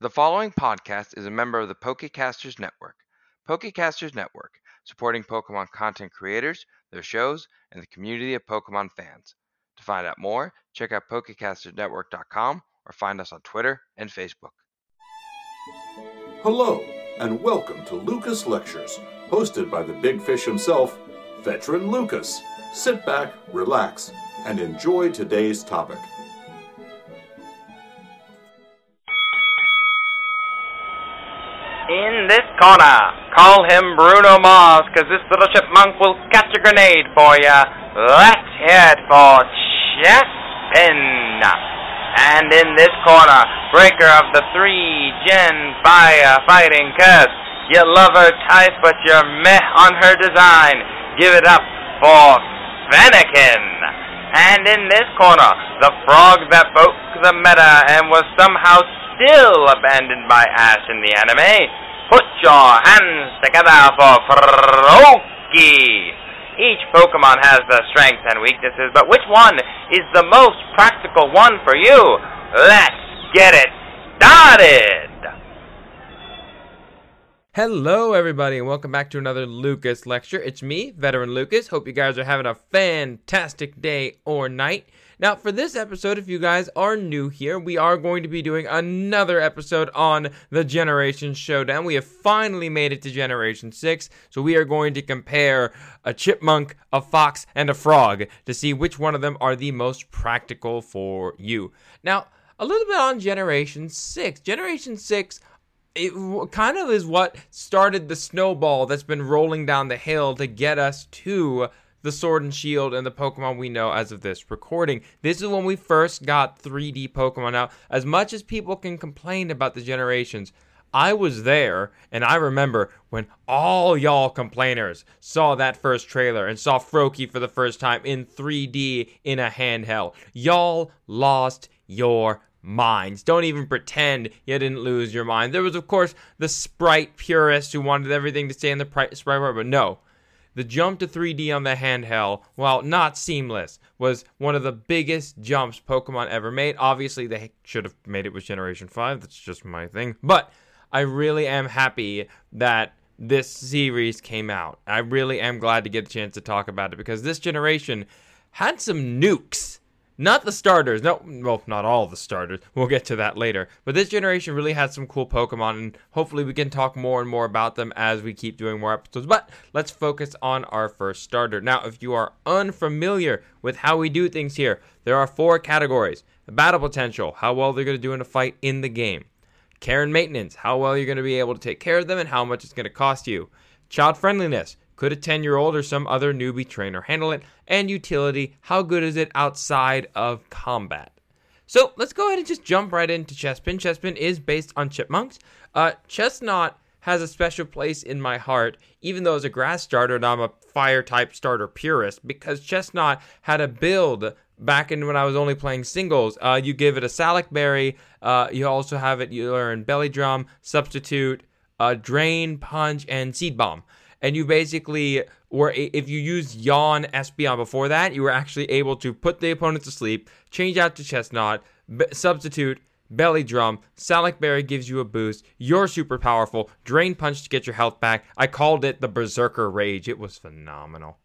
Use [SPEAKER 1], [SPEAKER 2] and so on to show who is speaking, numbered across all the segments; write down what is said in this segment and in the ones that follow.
[SPEAKER 1] The following podcast is a member of the Pokecasters Network. Pokecasters Network, supporting Pokemon content creators, their shows, and the community of Pokemon fans. To find out more, check out PokecastersNetwork.com or find us on Twitter and Facebook.
[SPEAKER 2] Hello, and welcome to Lucas Lectures, hosted by the big fish himself, Veteran Lucas. Sit back, relax, and enjoy today's topic.
[SPEAKER 3] Corner, call him Bruno Mars, cause this little chipmunk will catch a grenade for ya. Let's hear it for Chespin. And in this corner, breaker of the three gen fire fighting curse. You love her type, but you're meh on her design. Give it up for Fennekin. And in this corner, the frog that broke the meta and was somehow still abandoned by Ash in the anime. Put your hands together for Froakie. Each Pokemon has their strengths and weaknesses, but which one is the most practical one for you? Let's get it started!
[SPEAKER 4] Hello, everybody, and welcome back to another Lucas lecture. It's me, Veteran Lucas. Hope you guys are having a fantastic day or night. Now, for this episode, if you guys are new here, we are going to be doing another episode on the Generation Showdown. We have finally made it to Generation 6, so we are going to compare a chipmunk, a fox, and a frog to see which one of them are the most practical for you. Now, a little bit on Generation 6. Generation 6 it kind of is what started the snowball that's been rolling down the hill to get us to the Sword and Shield and the Pokemon we know as of this recording. This is when we first got 3D Pokemon out. As much as people can complain about the generations, I was there and I remember when all y'all complainers saw that first trailer and saw Froakie for the first time in 3D in a handheld. Y'all lost your minds. Don't even pretend you didn't lose your mind. There was, of course, the sprite purists who wanted everything to stay in the pri- sprite world, but no. The jump to 3D on the handheld, while not seamless, was one of the biggest jumps Pokemon ever made. Obviously, they should have made it with Generation 5. That's just my thing. But I really am happy that this series came out. I really am glad to get a chance to talk about it because this generation had some nukes. Not the starters. No, well, not all the starters. We'll get to that later. But this generation really had some cool Pokemon, and hopefully we can talk more and more about them as we keep doing more episodes. But let's focus on our first starter. Now, if you are unfamiliar with how we do things here, there are four categories the battle potential, how well they're going to do in a fight in the game, care and maintenance, how well you're going to be able to take care of them, and how much it's going to cost you, child friendliness, could a 10 year old or some other newbie trainer handle it? And utility, how good is it outside of combat? So let's go ahead and just jump right into Chespin. Chespin is based on chipmunks. Uh, Chesnaught has a special place in my heart, even though as a grass starter and I'm a fire type starter purist, because Chesnaught had a build back in when I was only playing singles. Uh, you give it a Salac Berry, uh, you also have it, you learn Belly Drum, Substitute, uh, Drain, Punch, and Seed Bomb and you basically were if you used yawn Espeon before that, you were actually able to put the opponent to sleep, change out to Chesnaught, b- substitute belly drum, Salac Berry gives you a boost. You're super powerful. Drain Punch to get your health back. I called it the Berserker Rage. It was phenomenal.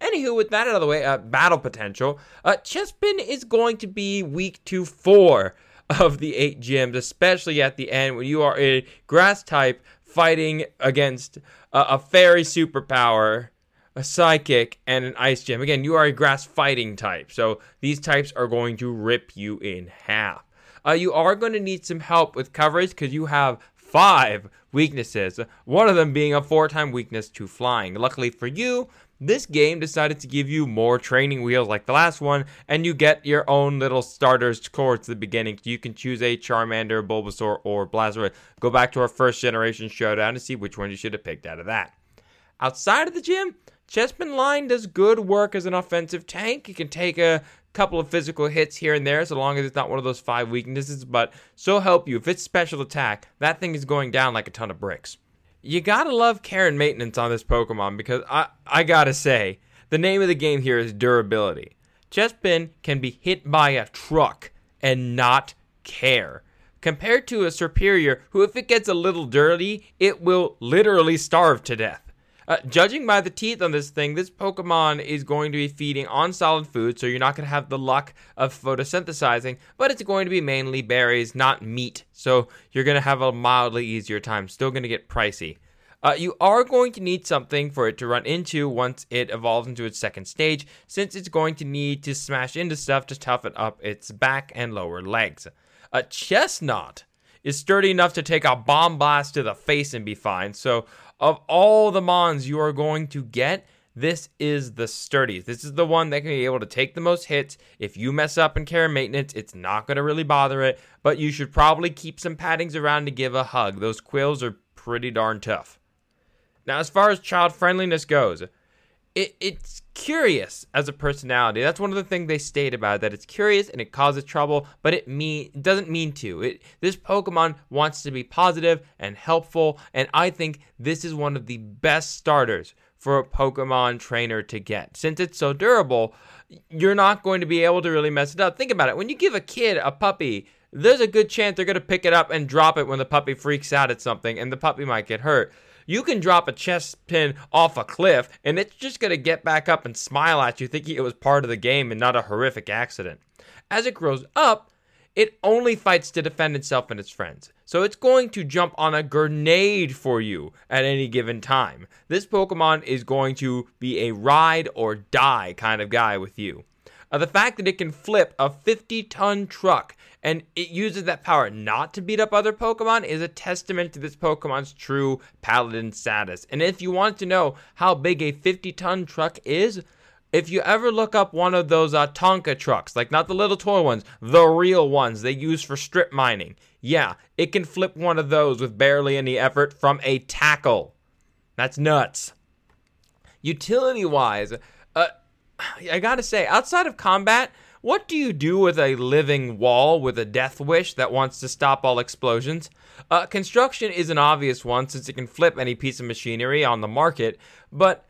[SPEAKER 4] Anywho, with that out of the way, uh, battle potential. Uh, Chespin is going to be weak to four of the eight gyms, especially at the end when you are a grass type fighting against a, a fairy superpower, a psychic, and an ice gem. Again, you are a grass fighting type, so these types are going to rip you in half. Uh, you are going to need some help with coverage because you have five weaknesses, one of them being a four time weakness to flying. Luckily for you, this game decided to give you more training wheels like the last one, and you get your own little starters towards the beginning. You can choose a Charmander, Bulbasaur, or Blastoise. Go back to our first generation showdown to see which one you should have picked out of that. Outside of the gym, Chespin Line does good work as an offensive tank. You can take a couple of physical hits here and there, so long as it's not one of those five weaknesses, but so help you. If it's special attack, that thing is going down like a ton of bricks you gotta love care and maintenance on this Pokemon because I, I gotta say, the name of the game here is durability. Chespin can be hit by a truck and not care. compared to a Serperior who, if it gets a little dirty, it will literally starve to death. Uh, judging by the teeth on this thing, this Pokemon is going to be feeding on solid food, so you're not going to have the luck of photosynthesizing, but it's going to be mainly berries, not meat, so you're going to have a mildly easier time. Still going to get pricey. Uh, you are going to need something for it to run into once it evolves into its second stage, since it's going to need to smash into stuff to toughen up its back and lower legs. A Chesnaught is sturdy enough to take a bomb blast to the face and be fine, so of all the Mons you are going to get, this is the sturdiest. This is the one that can be able to take the most hits. If you mess up in care and maintenance, it's not going to really bother it, but you should probably keep some paddings around to give a hug. Those quills are pretty darn tough. Now, as far as child friendliness goes, it, it's curious as a personality. That's one of the things they state about it, that it's curious and it causes trouble, but it mean doesn't mean to. It this Pokemon wants to be positive and helpful, and I think this is one of the best starters for a Pokemon trainer to get. Since it's so durable, you're not going to be able to really mess it up. Think about it. When you give a kid a puppy, there's a good chance they're going to pick it up and drop it when the puppy freaks out at something and the puppy might get hurt. You can drop a Chespin off a cliff and it's just going to get back up and smile at you, thinking it was part of the game and not a horrific accident. As it grows up, it only fights to defend itself and its friends. So it's going to jump on a grenade for you at any given time. This Pokemon is going to be a ride or die kind of guy with you. Uh, the fact that it can flip a 50 ton truck and it uses that power not to beat up other Pokemon is a testament to this Pokemon's true paladin status. And if you want to know how big a 50 ton truck is, if you ever look up one of those uh, Tonka trucks, like not the little toy ones, the real ones they use for strip mining, yeah, it can flip one of those with barely any effort from a tackle. That's nuts. Utility wise, I gotta say, outside of combat, what do you do with a living wall with a death wish that wants to stop all explosions? Uh, construction is an obvious one since it can flip any piece of machinery on the market, but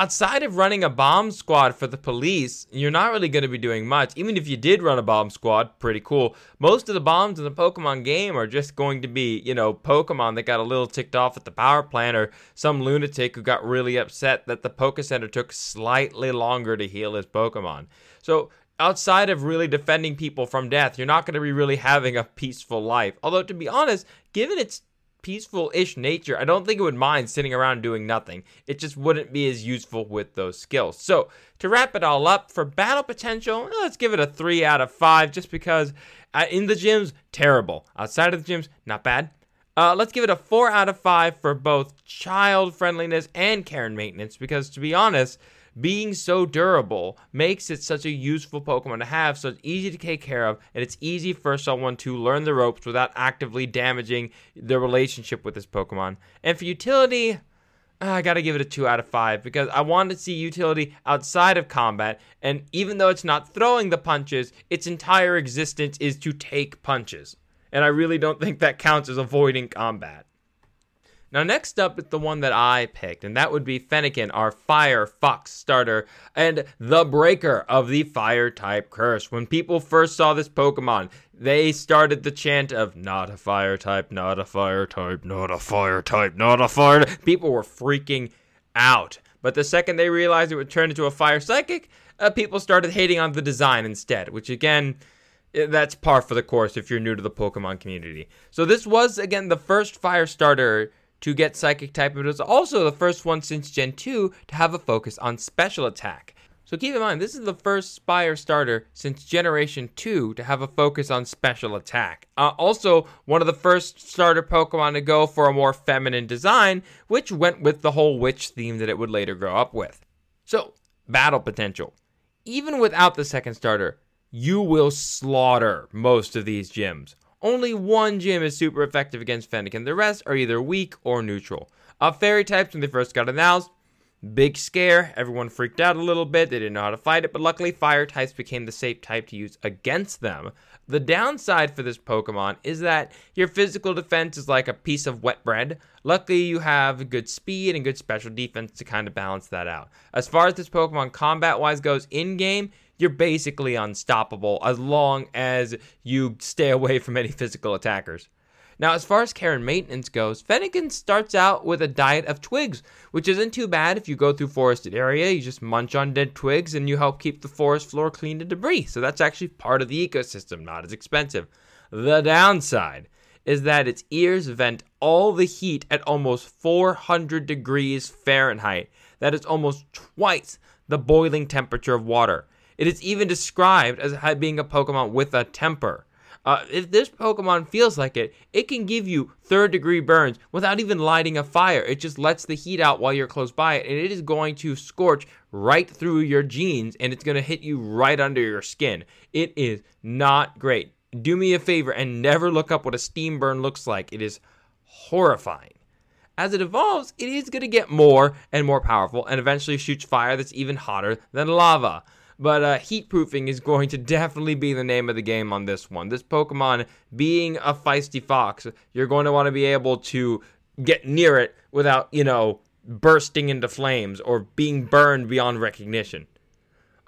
[SPEAKER 4] outside of running a bomb squad for the police, you're not really going to be doing much. Even if you did run a bomb squad, pretty cool. Most of the bombs in the Pokemon game are just going to be, you know, Pokemon that got a little ticked off at the power plant or some lunatic who got really upset that the Poke Center took slightly longer to heal his Pokemon. So outside of really defending people from death, you're not going to be really having a peaceful life. Although, to be honest, given its peaceful ish nature, I don't think it would mind sitting around doing nothing. It just wouldn't be as useful with those skills. So, to wrap it all up, for battle potential, let's give it a 3 out of 5 just because uh, in the gyms, terrible. Outside of the gyms, not bad. Uh, let's give it a 4 out of 5 for both child friendliness and care and maintenance because, to be honest, being so durable makes it such a useful Pokemon to have, so it's easy to take care of, and it's easy for someone to learn the ropes without actively damaging their relationship with this Pokemon. And for utility, ah, I gotta give it a 2 out of 5 because I want to see utility outside of combat, and even though it's not throwing the punches, its entire existence is to take punches. And I really don't think that counts as avoiding combat. Now, next up is the one that I picked, and that would be Fennekin, our Fire Fox starter, and the breaker of the Fire type curse. When people first saw this Pokemon, they started the chant of not a fire type, not a fire type, not a fire type, not a fire. People were freaking out. But the second they realized it would turn into a fire psychic, uh, people started hating on the design instead, which again, eh, that's par for the course if you're new to the Pokemon community. So this was again the first fire starter to get Psychic type, but it was also the first one since Gen 2 to have a focus on special attack. So keep in mind, this is the first Spire starter since Generation 2 to have a focus on special attack. Uh, also, one of the first starter Pokemon to go for a more feminine design, which went with the whole witch theme that it would later grow up with. So, battle potential. Even without the second starter, you will slaughter most of these gyms. Only one gym is super effective against Fennekin. The rest are either weak or neutral. Uh, fairy types, when they first got announced, big scare. Everyone freaked out a little bit. They didn't know how to fight it, but luckily, fire types became the safe type to use against them. The downside for this Pokemon is that your physical defense is like a piece of wet bread. Luckily, you have good speed and good special defense to kind of balance that out. As far as this Pokemon combat wise goes in game, you're basically unstoppable as long as you stay away from any physical attackers. Now, as far as care and maintenance goes, Fennekin starts out with a diet of twigs, which isn't too bad if you go through forested area. You just munch on dead twigs and you help keep the forest floor clean of debris. So that's actually part of the ecosystem, not as expensive. The downside is that its ears vent all the heat at almost 400 degrees Fahrenheit. That is almost twice the boiling temperature of water. It is even described as being a Pokemon with a temper. Uh, if this Pokemon feels like it, it can give you third degree burns without even lighting a fire. It just lets the heat out while you're close by it, and it is going to scorch right through your jeans and it's going to hit you right under your skin. It is not great. Do me a favor and never look up what a steam burn looks like. It is horrifying. As it evolves, it is going to get more and more powerful and eventually shoots fire that's even hotter than lava. But uh, heat proofing is going to definitely be the name of the game on this one. This Pokemon, being a feisty fox, you're going to want to be able to get near it without, you know, bursting into flames or being burned beyond recognition.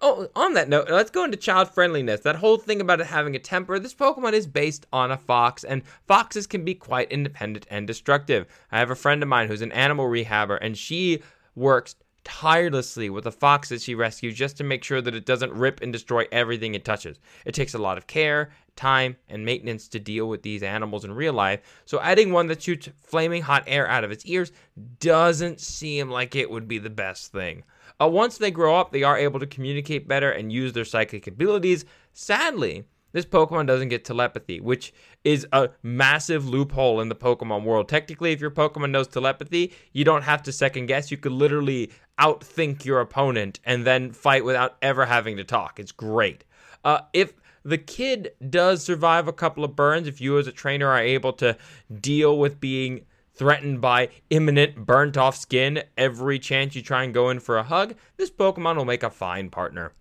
[SPEAKER 4] Oh, on that note, let's go into child friendliness. That whole thing about it having a temper, this Pokemon is based on a fox, and foxes can be quite independent and destructive. I have a friend of mine who's an animal rehabber, and she works tirelessly with a fox that she rescues just to make sure that it doesn't rip and destroy everything it touches. It takes a lot of care, time, and maintenance to deal with these animals in real life, so adding one that shoots flaming hot air out of its ears doesn't seem like it would be the best thing. Uh, once they grow up, they are able to communicate better and use their psychic abilities. Sadly, this Pokemon doesn't get telepathy, which is a massive loophole in the Pokemon world. Technically, if your Pokemon knows telepathy, you don't have to second guess. You could literally outthink your opponent and then fight without ever having to talk. It's great. Uh, if the kid does survive a couple of burns, if you as a trainer are able to deal with being threatened by imminent burnt off skin every chance you try and go in for a hug, this Pokemon will make a fine partner.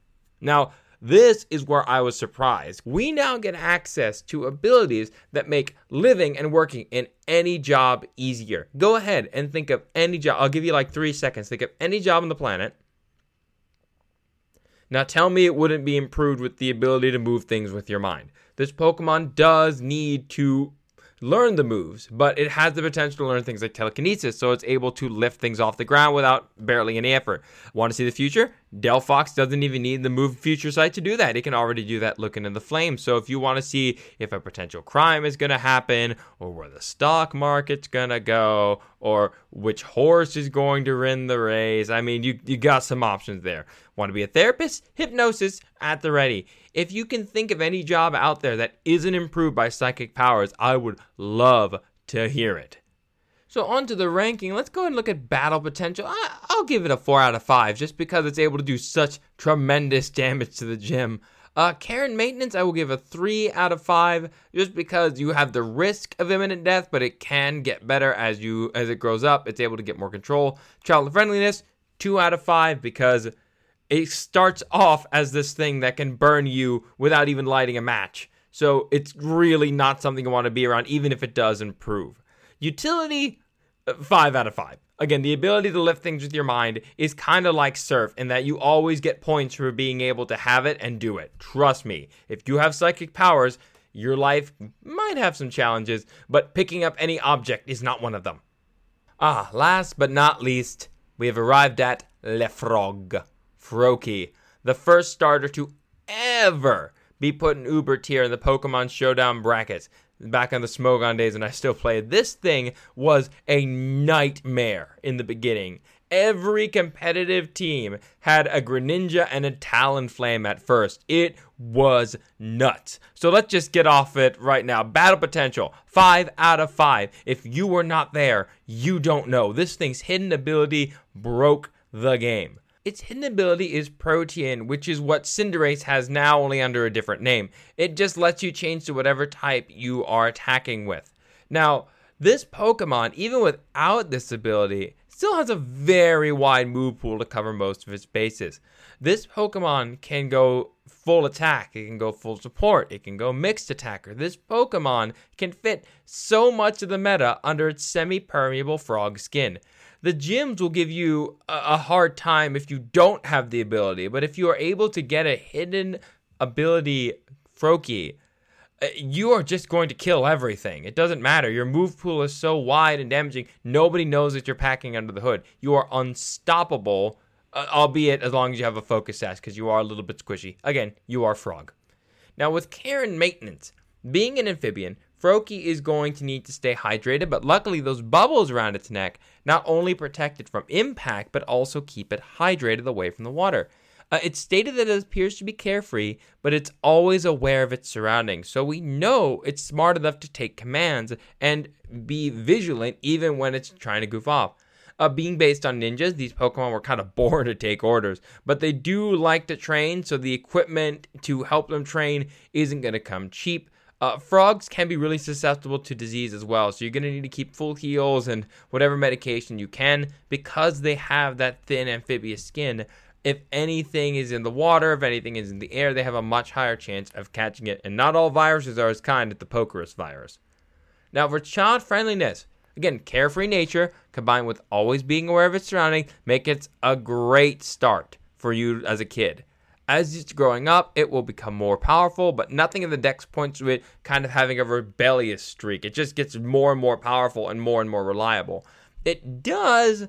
[SPEAKER 4] Now, this is where I was surprised. We now get access to abilities that make living and working in any job easier. Go ahead and think of any job. I'll give you like three seconds. Think of any job on the planet. Now tell me it wouldn't be improved with the ability to move things with your mind. This Pokemon does need to learn the moves, but it has the potential to learn things like telekinesis, so it's able to lift things off the ground without barely any effort. Want to see the future? Delphox doesn't even need the move future sight to do that. It can already do that looking in the flames. So if you want to see if a potential crime is going to happen, or where the stock market's going to go, or which horse is going to win the race, I mean, you, you got some options there. Want to be a therapist? Hypnosis at the ready. If you can think of any job out there that isn't improved by psychic powers, I would love to hear it. So on to the ranking. Let's go and look at battle potential. I, will give it a four out of five, just because it's able to do such tremendous damage to the gym. Uh, care and maintenance, I will give a three out of five, just because you have the risk of imminent death, but it can get better as you as it grows up. It's able to get more control. Child friendliness, two out of five, because it starts off as this thing that can burn you without even lighting a match. So it's really not something you want to be around, even if it does improve. Utility, five out of five. Again, the ability to lift things with your mind is kind of like surf in that you always get points for being able to have it and do it. Trust me, if you have psychic powers, your life might have some challenges, but picking up any object is not one of them. Ah, last but not least, we have arrived at Le Frog. Froakie, the first starter to ever be put in Uber tier in the Pokemon Showdown brackets back on the Smogon days and I still played. This thing was a nightmare in the beginning. Every competitive team had a Greninja and a Talonflame at first. It was nuts. So let's just get off it right now. Battle potential, 5 out of 5. If you were not there, you don't know. This thing's hidden ability broke the game. Its hidden ability is Protean, which is what Cinderace has now, only under a different name. It just lets you change to whatever type you are attacking with. Now, this Pokemon, even without this ability, still has a very wide move pool to cover most of its bases. This Pokemon can go full attack, it can go full support, it can go mixed attacker. This Pokemon can fit so much of the meta under its semi permeable frog skin. The gyms will give you a, hard time if you don't have the ability, but if you are able to get a hidden ability Froakie, uh, you are just going to kill everything. It doesn't matter. Your move pool is so wide and damaging, nobody knows that you're packing under the hood. You are unstoppable, uh, albeit as long as you have a focus sash, because you are a little bit squishy. Again, you are frog. Now, with care and maintenance, being an amphibian, Froakie is going to need to stay hydrated, but luckily those bubbles around its neck not only protect it from impact, but also keep it hydrated away from the water. Uh, it's stated that it appears to be carefree, but it's always aware of its surroundings. So we know it's smart enough to take commands and be vigilant even when it's trying to goof off. Uh, being based on ninjas, these Pokemon were kind of bored to take orders, but they do like to train, so the equipment to help them train isn't going to come cheap. Uh, frogs can be really susceptible to disease as well, so you're going to need to keep full heals and whatever medication you can because they have that thin amphibious skin if anything is in the water, if anything is in the air, they have a much higher chance of catching it. And not all viruses are as kind as the Pokerus virus. Now, for child friendliness, again, carefree nature combined with always being aware of its surroundings make it a great start for you as a kid. As it's growing up, it will become more powerful, but nothing in the dex points to it kind of having a rebellious streak. It just gets more and more powerful and more and more reliable. It does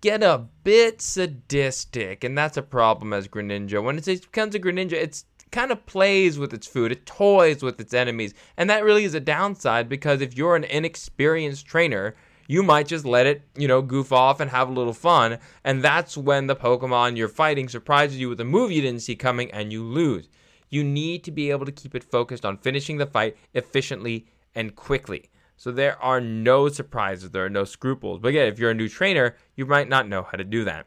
[SPEAKER 4] get a bit sadistic, and that's a problem as Greninja. When it becomes a Greninja, it's kind of plays with its food, it toys with its enemies, and that really is a downside because if you're an inexperienced trainer, you might just let it, you know, goof off and have a little fun, and that's when the Pokemon you're fighting surprises you with a move you didn't see coming and you lose. You need to be able to keep it focused on finishing the fight efficiently and quickly. So there are no surprises, there are no scruples. But again, if you're a new trainer, you might not know how to do that.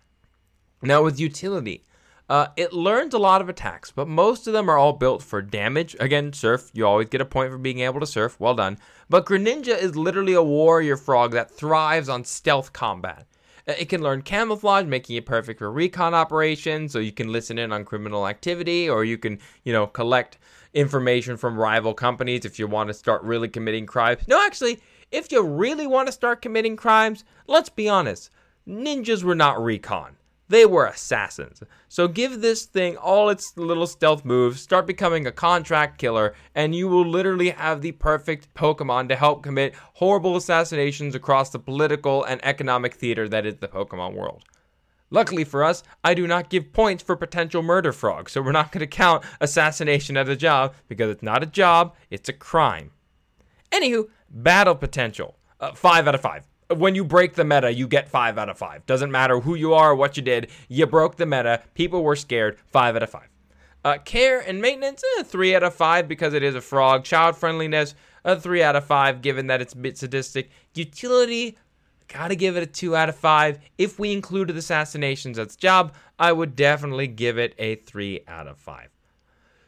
[SPEAKER 4] Now, with utility, uh, it learns a lot of attacks, but most of them are all built for damage. Again, surf, you always get a point for being able to surf. Well done. But Greninja is literally a warrior frog that thrives on stealth combat. Uh, it can learn camouflage, making it perfect for recon operations, so you can listen in on criminal activity, or you can, you know, collect information from rival companies if you want to start really committing crimes. No, actually, if you really want to start committing crimes, let's be honest, ninjas were not recon. They were assassins. So give this thing all its little stealth moves, start becoming a contract killer, and you will literally have the perfect Pokemon to help commit horrible assassinations across the political and economic theater that is the Pokemon world. Luckily for us, I do not give points for potential murder frog, so we're not going to count assassination as a job because it's not a job, it's a crime. Anywho, battle potential. Uh, 5 out of 5. When you break the meta, you get 5 out of 5. Doesn't matter who you are what you did, you broke the meta, people were scared, 5 out of 5. Uh, care and maintenance, eh, 3 out of 5 because it is a frog. Child friendliness, a 3 out of 5 given that it's a bit sadistic. Utility, Gotta give it a 2 out of 5. If we included assassinations as job, I would definitely give it a 3 out of 5.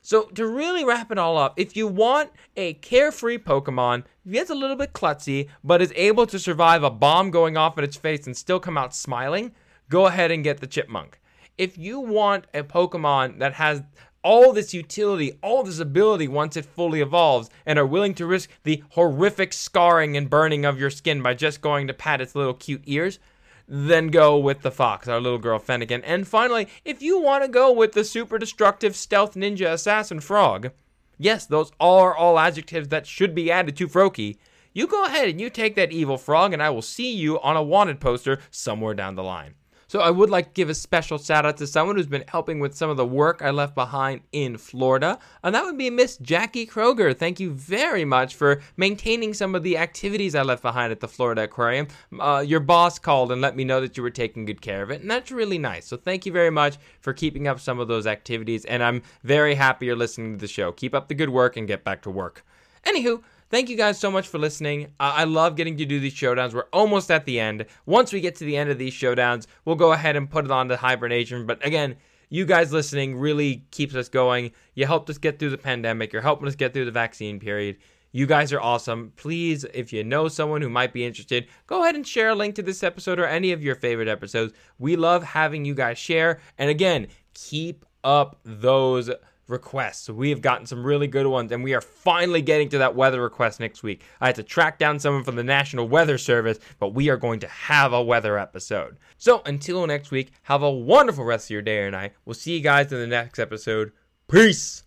[SPEAKER 4] So, to really wrap it all up, if you want a carefree Pokemon, gets a little bit klutzy, but is able to survive a bomb going off in its face and still come out smiling, go ahead and get the Chipmunk. If you want a Pokemon that has all this utility, all this ability once it fully evolves, and are willing to risk the horrific scarring and burning of your skin by just going to pat its little cute ears, then go with the fox, our little girl Fennekin. And finally, if you want to go with the super destructive stealth ninja assassin frog, yes, those are all adjectives that should be added to Froakie. You go ahead and you take that evil frog, and I will see you on a wanted poster somewhere down the line. So I would like to give a special shout out to someone who's been helping with some of the work I left behind in Florida, and that would be Miss Jackie Kroger. Thank you very much for maintaining some of the activities I left behind at the Florida Aquarium. Uh, your boss called and let me know that you were taking good care of it, and that's really nice. So thank you very much for keeping up some of those activities, and I'm very happy you're listening to the show. Keep up the good work and get back to work. Anywho, Thank you guys so much for listening. Uh, I love getting to do these showdowns. We're almost at the end. Once we get to the end of these showdowns, we'll go ahead and put it on to hibernation. But again, you guys listening really keeps us going. You helped us get through the pandemic. You're helping us get through the vaccine period. You guys are awesome. Please, if you know someone who might be interested, go ahead and share a link to this episode or any of your favorite episodes. We love having you guys share. And again, keep up those requests. So We have gotten some really good ones, and we are finally getting to that weather request next week. I had to track down someone from the National Weather Service, but we are going to have a weather episode. So until next week, have a wonderful rest of your day or night. We'll see you guys in the next episode. Peace!